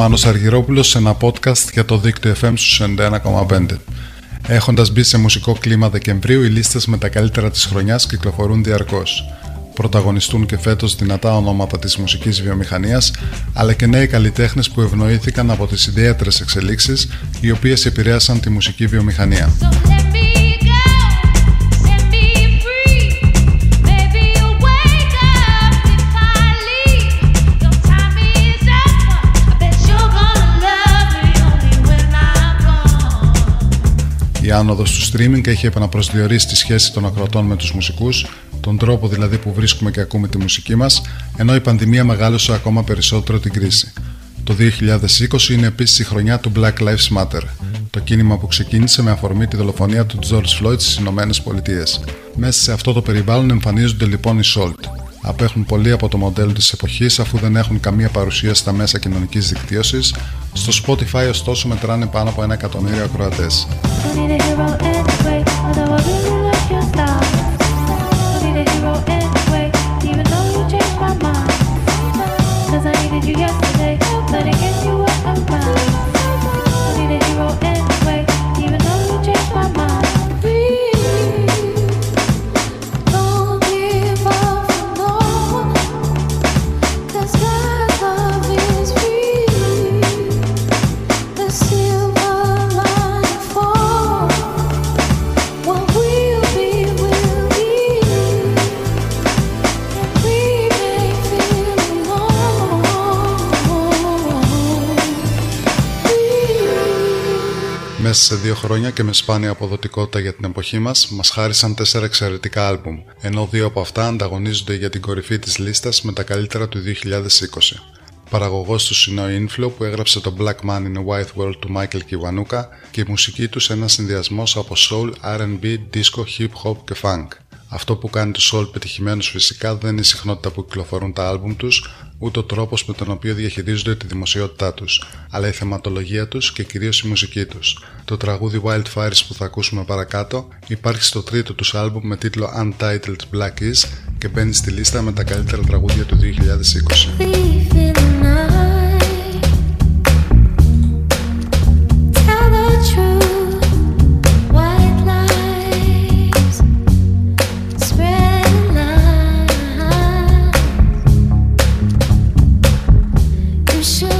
Μάνος Αργυρόπουλος σε ένα podcast για το δίκτυο FM στους 91,5. Έχοντας μπει σε μουσικό κλίμα Δεκεμβρίου, οι λίστες με τα καλύτερα της χρονιάς κυκλοφορούν διαρκώς. Πρωταγωνιστούν και φέτος δυνατά ονόματα της μουσικής βιομηχανίας, αλλά και νέοι καλλιτέχνες που ευνοήθηκαν από τις ιδιαίτερες εξελίξεις, οι οποίες επηρέασαν τη μουσική βιομηχανία. Η άνοδος του streaming έχει επαναπροσδιορίσει τη σχέση των ακροατών με τους μουσικούς, τον τρόπο δηλαδή που βρίσκουμε και ακούμε τη μουσική μας, ενώ η πανδημία μεγάλωσε ακόμα περισσότερο την κρίση. Το 2020 είναι επίσης η χρονιά του Black Lives Matter, το κίνημα που ξεκίνησε με αφορμή τη δολοφονία του George Floyd στις ΗΠΑ. Μέσα σε αυτό το περιβάλλον εμφανίζονται λοιπόν οι Salt, απέχουν πολύ από το μοντέλο της εποχής αφού δεν έχουν καμία παρουσία στα μέσα κοινωνικής δικτύωσης. Στο Spotify ωστόσο μετράνε πάνω από ένα εκατομμύριο ακροατές. Μέσα σε δύο χρόνια και με σπάνια αποδοτικότητα για την εποχή μας, μας χάρισαν τέσσερα εξαιρετικά άλμπουμ, ενώ δύο από αυτά ανταγωνίζονται για την κορυφή της λίστας με τα καλύτερα του 2020. Παραγωγός τους είναι ο Inflow που έγραψε το Black Man in a White World του Michael Kiwanuka και η μουσική τους ένα συνδυασμός από soul, RB, disco, hip hop και funk. Αυτό που κάνει του soul πετυχημένου φυσικά δεν είναι η συχνότητα που κυκλοφορούν τα άλμπουμ τους, ούτε ο τρόπος με τον οποίο διαχειρίζονται τη δημοσιότητά τους, αλλά η θεματολογία τους και κυρίως η μουσική τους. Το τραγούδι Wildfires που θα ακούσουμε παρακάτω υπάρχει στο τρίτο τους άλμπουμ με τίτλο Untitled Black Is και μπαίνει στη λίστα με τα καλύτερα τραγούδια του 2020. 是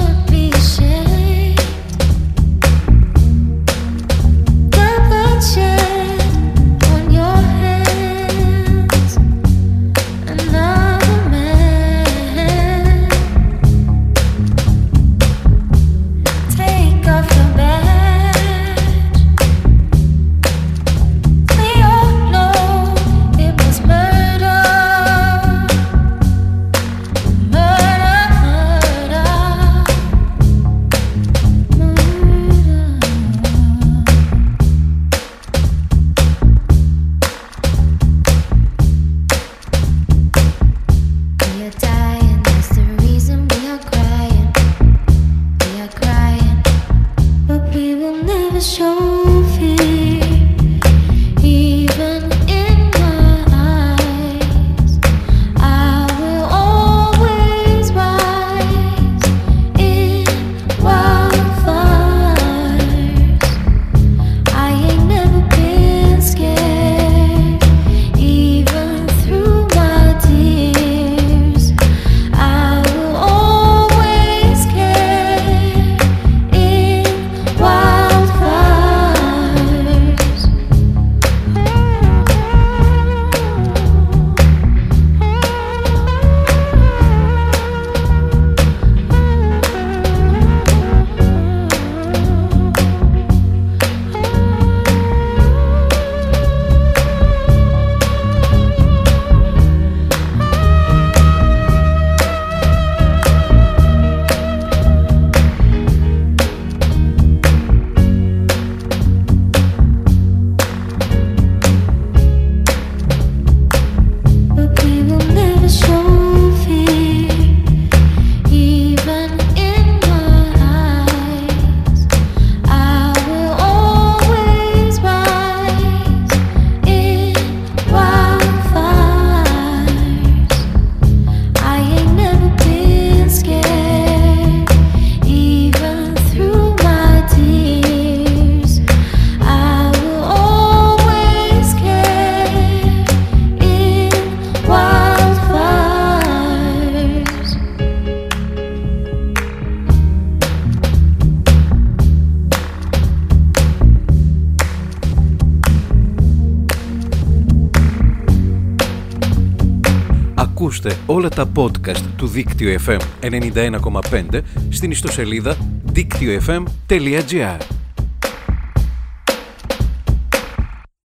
Ακούστε όλα τα podcast του Δίκτυο FM 91,5 στην ιστοσελίδα δίκτυοfm.gr